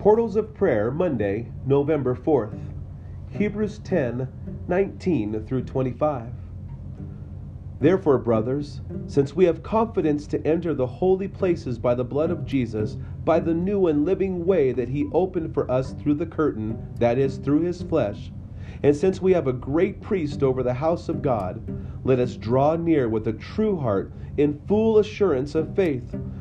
Portals of Prayer, Monday, November 4th. Hebrews 10 19 through 25. Therefore, brothers, since we have confidence to enter the holy places by the blood of Jesus, by the new and living way that he opened for us through the curtain, that is, through his flesh, and since we have a great priest over the house of God, let us draw near with a true heart in full assurance of faith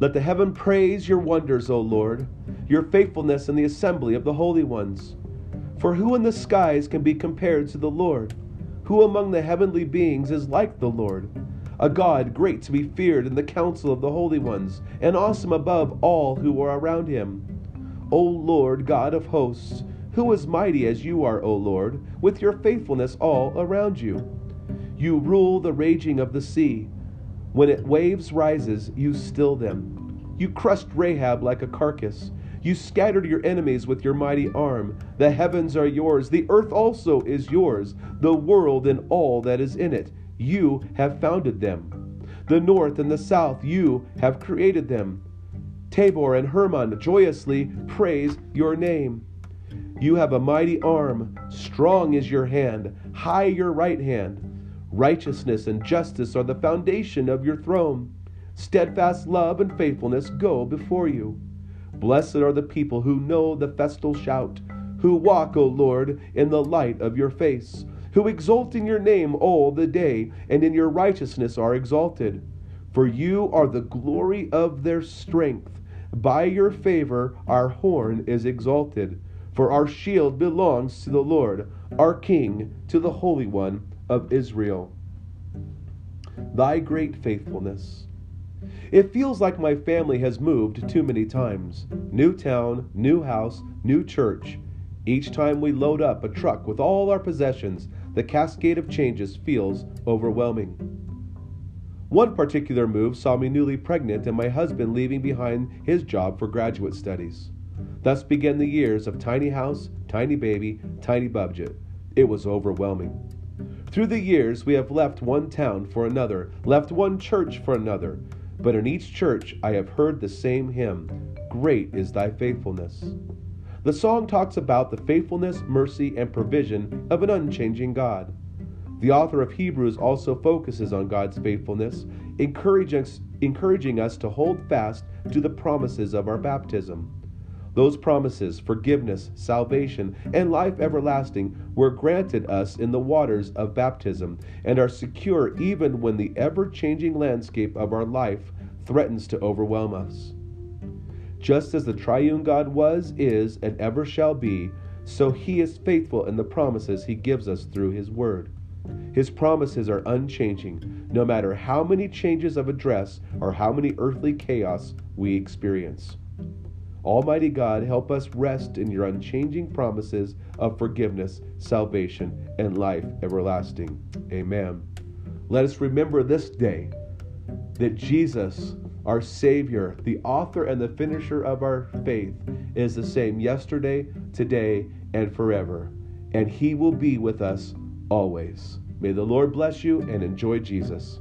Let the heaven praise your wonders, O Lord, your faithfulness in the assembly of the holy ones. For who in the skies can be compared to the Lord? Who among the heavenly beings is like the Lord? A God great to be feared in the council of the holy ones, and awesome above all who are around him. O Lord, God of hosts, who is mighty as you are, O Lord, with your faithfulness all around you? You rule the raging of the sea. When it waves rises, you still them. You crushed Rahab like a carcass. You scattered your enemies with your mighty arm. The heavens are yours, the earth also is yours, the world and all that is in it. You have founded them. The north and the south, you have created them. Tabor and Hermon joyously praise your name. You have a mighty arm, strong is your hand, high your right hand. Righteousness and justice are the foundation of your throne. Steadfast love and faithfulness go before you. Blessed are the people who know the festal shout, who walk, O Lord, in the light of your face, who exult in your name all the day, and in your righteousness are exalted. For you are the glory of their strength. By your favor our horn is exalted. For our shield belongs to the Lord, our King, to the Holy One of Israel. Thy great faithfulness. It feels like my family has moved too many times. New town, new house, new church. Each time we load up a truck with all our possessions, the cascade of changes feels overwhelming. One particular move saw me newly pregnant and my husband leaving behind his job for graduate studies. Thus began the years of tiny house, tiny baby, tiny budget. It was overwhelming. Through the years, we have left one town for another, left one church for another. But in each church, I have heard the same hymn Great is thy faithfulness. The song talks about the faithfulness, mercy, and provision of an unchanging God. The author of Hebrews also focuses on God's faithfulness, encouraging us, encouraging us to hold fast to the promises of our baptism. Those promises, forgiveness, salvation, and life everlasting, were granted us in the waters of baptism and are secure even when the ever changing landscape of our life threatens to overwhelm us. Just as the triune God was, is, and ever shall be, so he is faithful in the promises he gives us through his word. His promises are unchanging, no matter how many changes of address or how many earthly chaos we experience. Almighty God, help us rest in your unchanging promises of forgiveness, salvation, and life everlasting. Amen. Let us remember this day that Jesus, our Savior, the author and the finisher of our faith, is the same yesterday, today, and forever. And He will be with us always. May the Lord bless you and enjoy Jesus.